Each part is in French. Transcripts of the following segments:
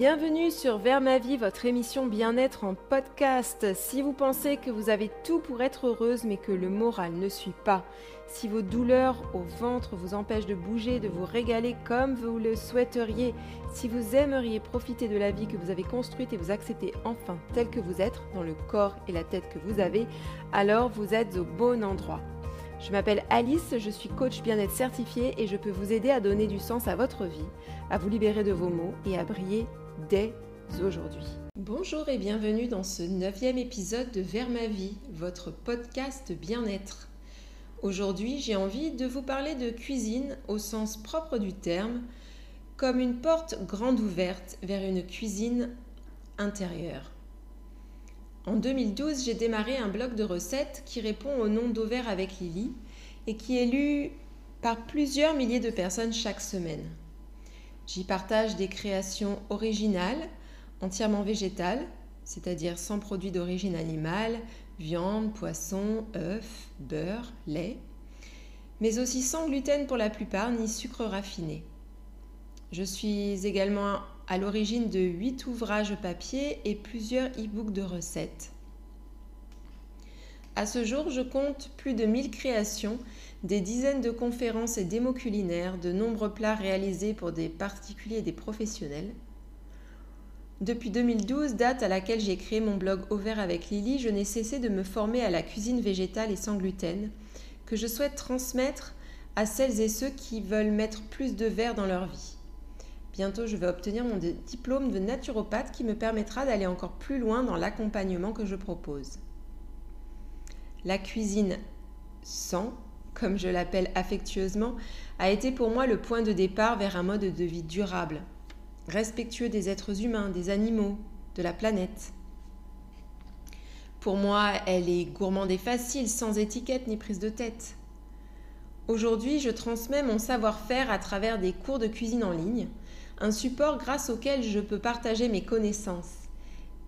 Bienvenue sur Vers ma vie, votre émission bien-être en podcast. Si vous pensez que vous avez tout pour être heureuse mais que le moral ne suit pas, si vos douleurs au ventre vous empêchent de bouger, de vous régaler comme vous le souhaiteriez, si vous aimeriez profiter de la vie que vous avez construite et vous accepter enfin tel que vous êtes, dans le corps et la tête que vous avez, alors vous êtes au bon endroit. Je m'appelle Alice, je suis coach bien-être certifié et je peux vous aider à donner du sens à votre vie, à vous libérer de vos maux et à briller dès aujourd'hui. Bonjour et bienvenue dans ce neuvième épisode de Vers ma vie, votre podcast bien-être. Aujourd'hui, j'ai envie de vous parler de cuisine au sens propre du terme, comme une porte grande ouverte vers une cuisine intérieure. En 2012, j'ai démarré un blog de recettes qui répond au nom d'Auvert avec Lily et qui est lu par plusieurs milliers de personnes chaque semaine. J'y partage des créations originales, entièrement végétales, c'est-à-dire sans produits d'origine animale, viande, poisson, œufs, beurre, lait, mais aussi sans gluten pour la plupart, ni sucre raffiné. Je suis également à l'origine de 8 ouvrages papier et plusieurs e-books de recettes. À ce jour, je compte plus de 1000 créations, des dizaines de conférences et démos culinaires, de nombreux plats réalisés pour des particuliers et des professionnels. Depuis 2012, date à laquelle j'ai créé mon blog Au vert avec Lily, je n'ai cessé de me former à la cuisine végétale et sans gluten, que je souhaite transmettre à celles et ceux qui veulent mettre plus de verre dans leur vie. Bientôt, je vais obtenir mon diplôme de naturopathe qui me permettra d'aller encore plus loin dans l'accompagnement que je propose. La cuisine sans, comme je l'appelle affectueusement, a été pour moi le point de départ vers un mode de vie durable, respectueux des êtres humains, des animaux, de la planète. Pour moi, elle est gourmande et facile, sans étiquette ni prise de tête. Aujourd'hui, je transmets mon savoir-faire à travers des cours de cuisine en ligne, un support grâce auquel je peux partager mes connaissances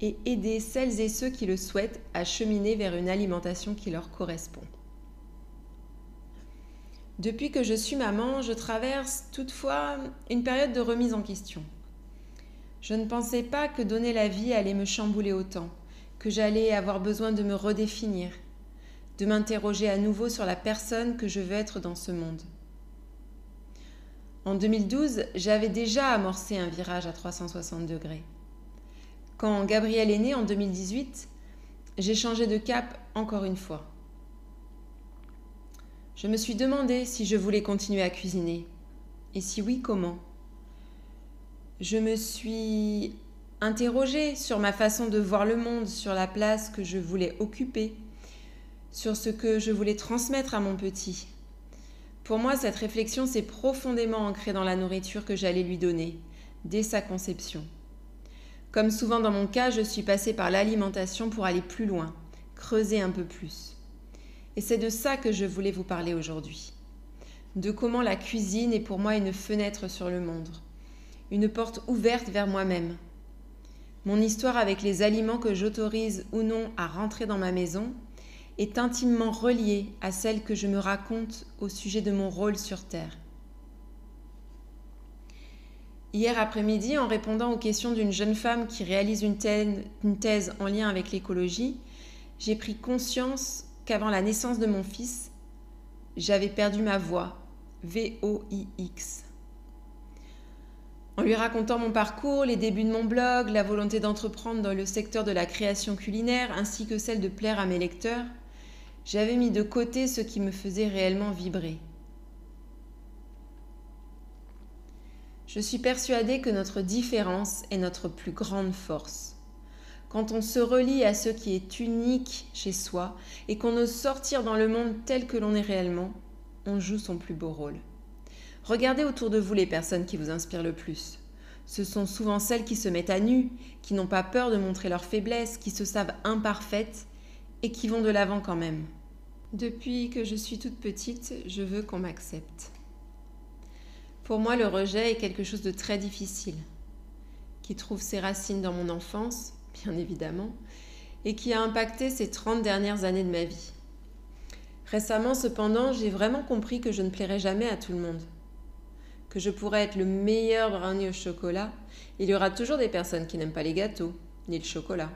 et aider celles et ceux qui le souhaitent à cheminer vers une alimentation qui leur correspond. Depuis que je suis maman, je traverse toutefois une période de remise en question. Je ne pensais pas que donner la vie allait me chambouler autant, que j'allais avoir besoin de me redéfinir, de m'interroger à nouveau sur la personne que je veux être dans ce monde. En 2012, j'avais déjà amorcé un virage à 360 degrés. Quand Gabriel est né en 2018, j'ai changé de cap encore une fois. Je me suis demandé si je voulais continuer à cuisiner. Et si oui, comment? Je me suis interrogée sur ma façon de voir le monde, sur la place que je voulais occuper, sur ce que je voulais transmettre à mon petit. Pour moi, cette réflexion s'est profondément ancrée dans la nourriture que j'allais lui donner, dès sa conception. Comme souvent dans mon cas, je suis passée par l'alimentation pour aller plus loin, creuser un peu plus. Et c'est de ça que je voulais vous parler aujourd'hui. De comment la cuisine est pour moi une fenêtre sur le monde, une porte ouverte vers moi-même. Mon histoire avec les aliments que j'autorise ou non à rentrer dans ma maison est intimement reliée à celle que je me raconte au sujet de mon rôle sur Terre. Hier après-midi, en répondant aux questions d'une jeune femme qui réalise une thèse, en lien avec l'écologie, j'ai pris conscience qu'avant la naissance de mon fils, j'avais perdu ma voix, V-O-I-X. En lui racontant mon parcours, les débuts de mon blog, la volonté d'entreprendre dans le secteur de la création culinaire, ainsi que celle de plaire à mes lecteurs, j'avais mis de côté ce qui me faisait réellement vibrer. Je suis persuadée que notre différence est notre plus grande force. Quand on se relie à ce qui est unique chez soi et qu'on ose sortir dans le monde tel que l'on est réellement, on joue son plus beau rôle. Regardez autour de vous les personnes qui vous inspirent le plus. Ce sont souvent celles qui se mettent à nu, qui n'ont pas peur de montrer leurs faiblesses, qui se savent imparfaites et qui vont de l'avant quand même. Depuis que je suis toute petite, je veux qu'on m'accepte. Pour moi, le rejet est quelque chose de très difficile, qui trouve ses racines dans mon enfance, bien évidemment, et qui a impacté ces 30 dernières années de ma vie. Récemment, cependant, j'ai vraiment compris que je ne plairais jamais à tout le monde, que je pourrais être le meilleur brownie au chocolat, il y aura toujours des personnes qui n'aiment pas les gâteaux, ni le chocolat.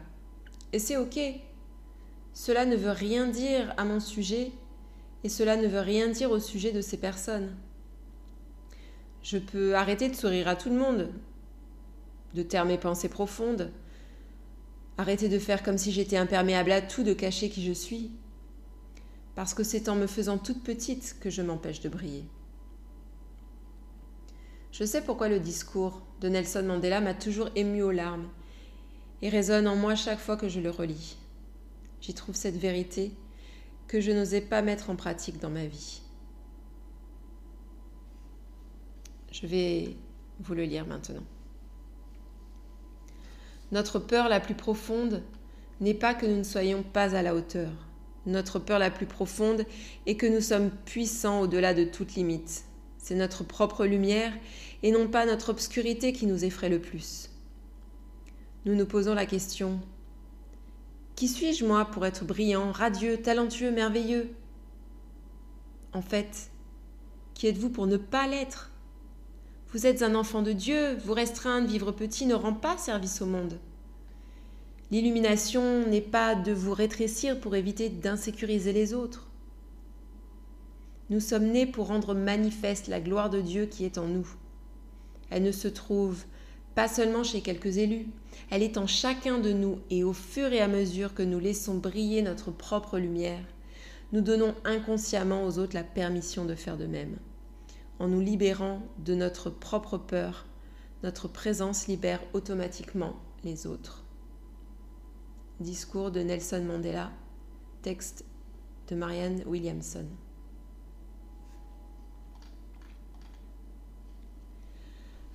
Et c'est ok. Cela ne veut rien dire à mon sujet, et cela ne veut rien dire au sujet de ces personnes. Je peux arrêter de sourire à tout le monde, de taire mes pensées profondes, arrêter de faire comme si j'étais imperméable à tout, de cacher qui je suis, parce que c'est en me faisant toute petite que je m'empêche de briller. Je sais pourquoi le discours de Nelson Mandela m'a toujours ému aux larmes et résonne en moi chaque fois que je le relis. J'y trouve cette vérité que je n'osais pas mettre en pratique dans ma vie. Je vais vous le lire maintenant. Notre peur la plus profonde n'est pas que nous ne soyons pas à la hauteur. Notre peur la plus profonde est que nous sommes puissants au-delà de toute limite. C'est notre propre lumière et non pas notre obscurité qui nous effraie le plus. Nous nous posons la question Qui suis-je moi pour être brillant, radieux, talentueux, merveilleux? En fait, qui êtes-vous pour ne pas l'être? Vous êtes un enfant de Dieu, vous restreindre, vivre petit ne rend pas service au monde. L'illumination n'est pas de vous rétrécir pour éviter d'insécuriser les autres. Nous sommes nés pour rendre manifeste la gloire de Dieu qui est en nous. Elle ne se trouve pas seulement chez quelques élus, elle est en chacun de nous et au fur et à mesure que nous laissons briller notre propre lumière, nous donnons inconsciemment aux autres la permission de faire de même. En nous libérant de notre propre peur, notre présence libère automatiquement les autres. Discours de Nelson Mandela, texte de Marianne Williamson.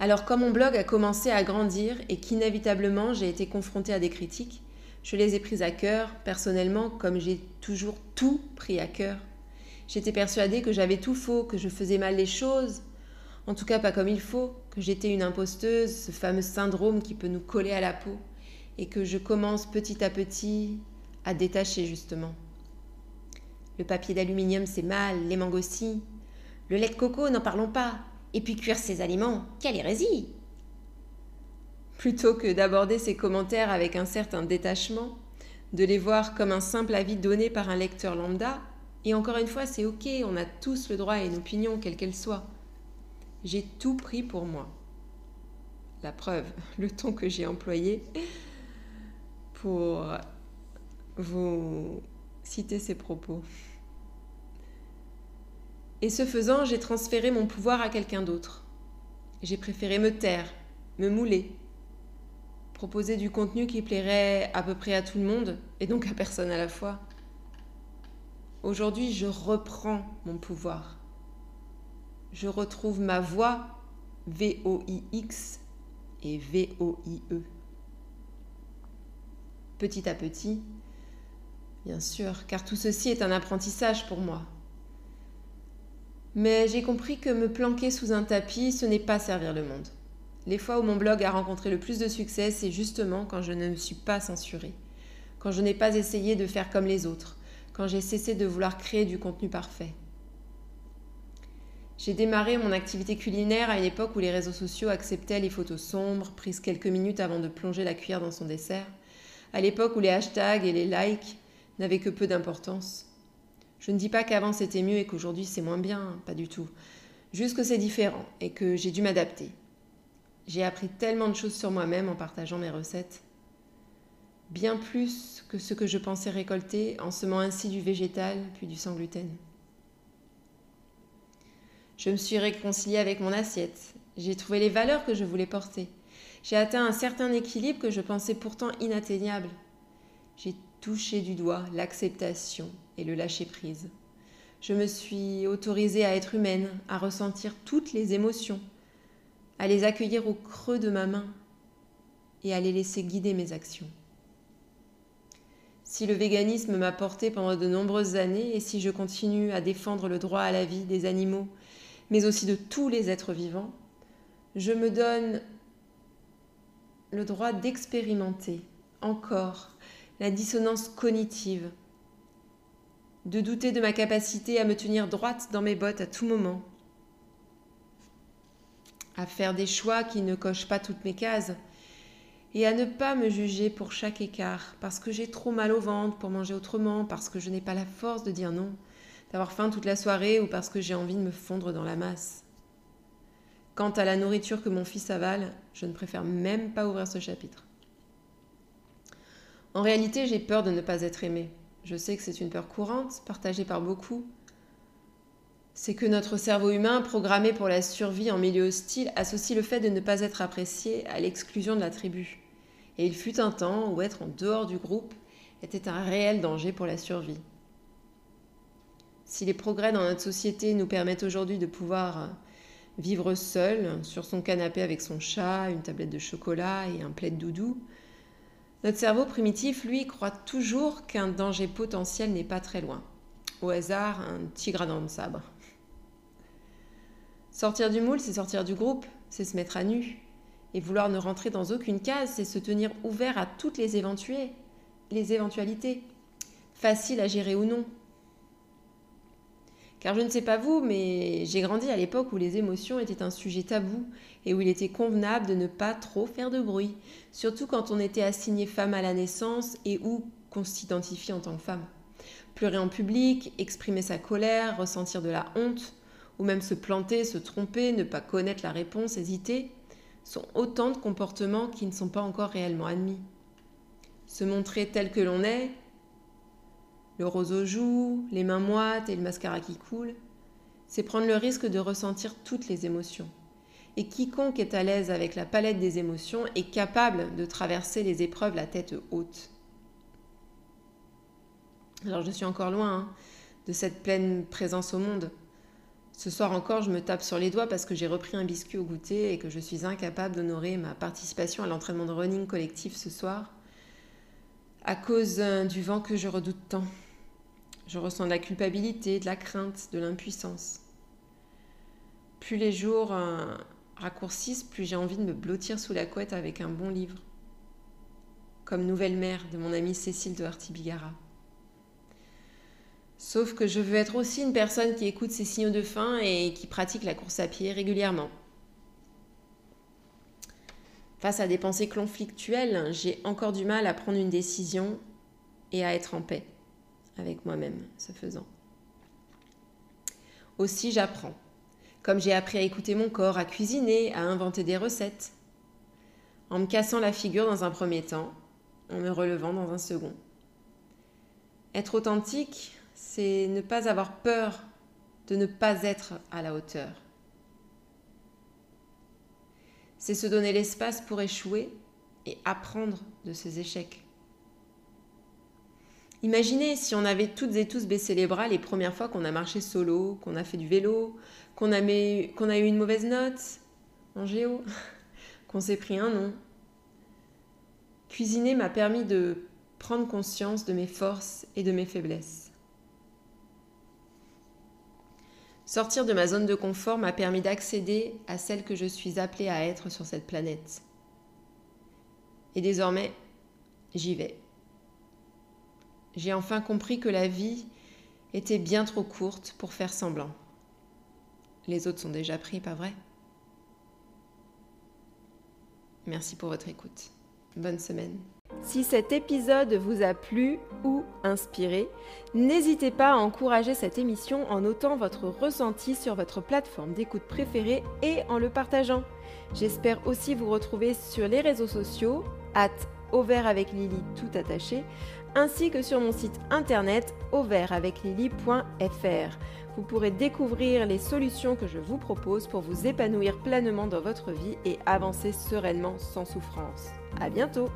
Alors comme mon blog a commencé à grandir et qu'inévitablement j'ai été confrontée à des critiques, je les ai prises à cœur, personnellement, comme j'ai toujours tout pris à cœur. J'étais persuadée que j'avais tout faux, que je faisais mal les choses, en tout cas pas comme il faut, que j'étais une imposteuse, ce fameux syndrome qui peut nous coller à la peau, et que je commence petit à petit à détacher justement. Le papier d'aluminium c'est mal, les mangues aussi. Le lait de coco, n'en parlons pas, et puis cuire ses aliments, quelle hérésie Plutôt que d'aborder ces commentaires avec un certain détachement, de les voir comme un simple avis donné par un lecteur lambda, et encore une fois, c'est ok, on a tous le droit à une opinion, quelle qu'elle soit. J'ai tout pris pour moi. La preuve, le ton que j'ai employé pour vous citer ces propos. Et ce faisant, j'ai transféré mon pouvoir à quelqu'un d'autre. J'ai préféré me taire, me mouler, proposer du contenu qui plairait à peu près à tout le monde, et donc à personne à la fois. Aujourd'hui, je reprends mon pouvoir. Je retrouve ma voix, V-O-I-X et V-O-I-E. Petit à petit, bien sûr, car tout ceci est un apprentissage pour moi. Mais j'ai compris que me planquer sous un tapis, ce n'est pas servir le monde. Les fois où mon blog a rencontré le plus de succès, c'est justement quand je ne me suis pas censurée, quand je n'ai pas essayé de faire comme les autres, quand j'ai cessé de vouloir créer du contenu parfait. J'ai démarré mon activité culinaire à une époque où les réseaux sociaux acceptaient les photos sombres, prises quelques minutes avant de plonger la cuillère dans son dessert, à l'époque où les hashtags et les likes n'avaient que peu d'importance. Je ne dis pas qu'avant c'était mieux et qu'aujourd'hui c'est moins bien, pas du tout. Juste que c'est différent et que j'ai dû m'adapter. J'ai appris tellement de choses sur moi-même en partageant mes recettes. Bien plus que ce que je pensais récolter en semant ainsi du végétal puis du sans gluten. Je me suis réconciliée avec mon assiette. J'ai trouvé les valeurs que je voulais porter. J'ai atteint un certain équilibre que je pensais pourtant inatteignable. J'ai touché du doigt l'acceptation et le lâcher-prise. Je me suis autorisée à être humaine, à ressentir toutes les émotions, à les accueillir au creux de ma main et à les laisser guider mes actions. Si le véganisme m'a porté pendant de nombreuses années et si je continue à défendre le droit à la vie des animaux, mais aussi de tous les êtres vivants, je me donne le droit d'expérimenter encore la dissonance cognitive, de douter de ma capacité à me tenir droite dans mes bottes à tout moment. à faire des choix qui ne cochent pas toutes mes cases, et à ne pas me juger pour chaque écart, parce que j'ai trop mal au ventre pour manger autrement, parce que je n'ai pas la force de dire non, d'avoir faim toute la soirée ou parce que j'ai envie de me fondre dans la masse. Quant à la nourriture que mon fils avale, je ne préfère même pas ouvrir ce chapitre. En réalité, j'ai peur de ne pas être aimée. Je sais que c'est une peur courante, partagée par beaucoup. C'est que notre cerveau humain, programmé pour la survie en milieu hostile, associe le fait de ne pas être apprécié à l'exclusion de la tribu. Et il fut un temps où être en dehors du groupe était un réel danger pour la survie. Si les progrès dans notre société nous permettent aujourd'hui de pouvoir vivre seul sur son canapé avec son chat, une tablette de chocolat et un plaid doudou, notre cerveau primitif, lui, croit toujours qu'un danger potentiel n'est pas très loin. Au hasard, un tigre à dents de sabre. Sortir du moule, c'est sortir du groupe, c'est se mettre à nu. Et vouloir ne rentrer dans aucune case, c'est se tenir ouvert à toutes les, les éventualités, faciles à gérer ou non. Car je ne sais pas vous, mais j'ai grandi à l'époque où les émotions étaient un sujet tabou et où il était convenable de ne pas trop faire de bruit, surtout quand on était assigné femme à la naissance et où qu'on s'identifie en tant que femme. Pleurer en public, exprimer sa colère, ressentir de la honte, ou même se planter, se tromper, ne pas connaître la réponse, hésiter, sont autant de comportements qui ne sont pas encore réellement admis. Se montrer tel que l'on est, le rose aux joues, les mains moites et le mascara qui coule, c'est prendre le risque de ressentir toutes les émotions. Et quiconque est à l'aise avec la palette des émotions est capable de traverser les épreuves la tête haute. Alors je suis encore loin hein, de cette pleine présence au monde. Ce soir encore, je me tape sur les doigts parce que j'ai repris un biscuit au goûter et que je suis incapable d'honorer ma participation à l'entraînement de running collectif ce soir à cause euh, du vent que je redoute tant. Je ressens de la culpabilité, de la crainte, de l'impuissance. Plus les jours euh, raccourcissent, plus j'ai envie de me blottir sous la couette avec un bon livre. Comme Nouvelle mère de mon amie Cécile de Artibigara. Sauf que je veux être aussi une personne qui écoute ses signaux de faim et qui pratique la course à pied régulièrement. Face à des pensées conflictuelles, j'ai encore du mal à prendre une décision et à être en paix avec moi-même, ce faisant. Aussi, j'apprends. Comme j'ai appris à écouter mon corps, à cuisiner, à inventer des recettes. En me cassant la figure dans un premier temps, en me relevant dans un second. Être authentique, c'est ne pas avoir peur de ne pas être à la hauteur. C'est se donner l'espace pour échouer et apprendre de ses échecs. Imaginez si on avait toutes et tous baissé les bras les premières fois qu'on a marché solo, qu'on a fait du vélo, qu'on a, eu une mauvaise note en géo, qu'on s'est pris un nom. Cuisiner m'a permis de prendre conscience de mes forces et de mes faiblesses. Sortir de ma zone de confort m'a permis d'accéder à celle que je suis appelée à être sur cette planète. Et désormais, j'y vais j'ai enfin compris que la vie était bien trop courte pour faire semblant. Les autres sont déjà pris, pas vrai? Merci pour votre écoute. Bonne semaine. Si cet épisode vous a plu ou inspiré, n'hésitez pas à encourager cette émission en notant votre ressenti sur votre plateforme d'écoute préférée et en le partageant. J'espère aussi vous retrouver sur les réseaux sociaux, at au avec Lily tout attaché, ainsi que sur mon site internet auvertaveclily.fr. Vous pourrez découvrir les solutions que je vous propose pour vous épanouir pleinement dans votre vie et avancer sereinement sans souffrance. À bientôt!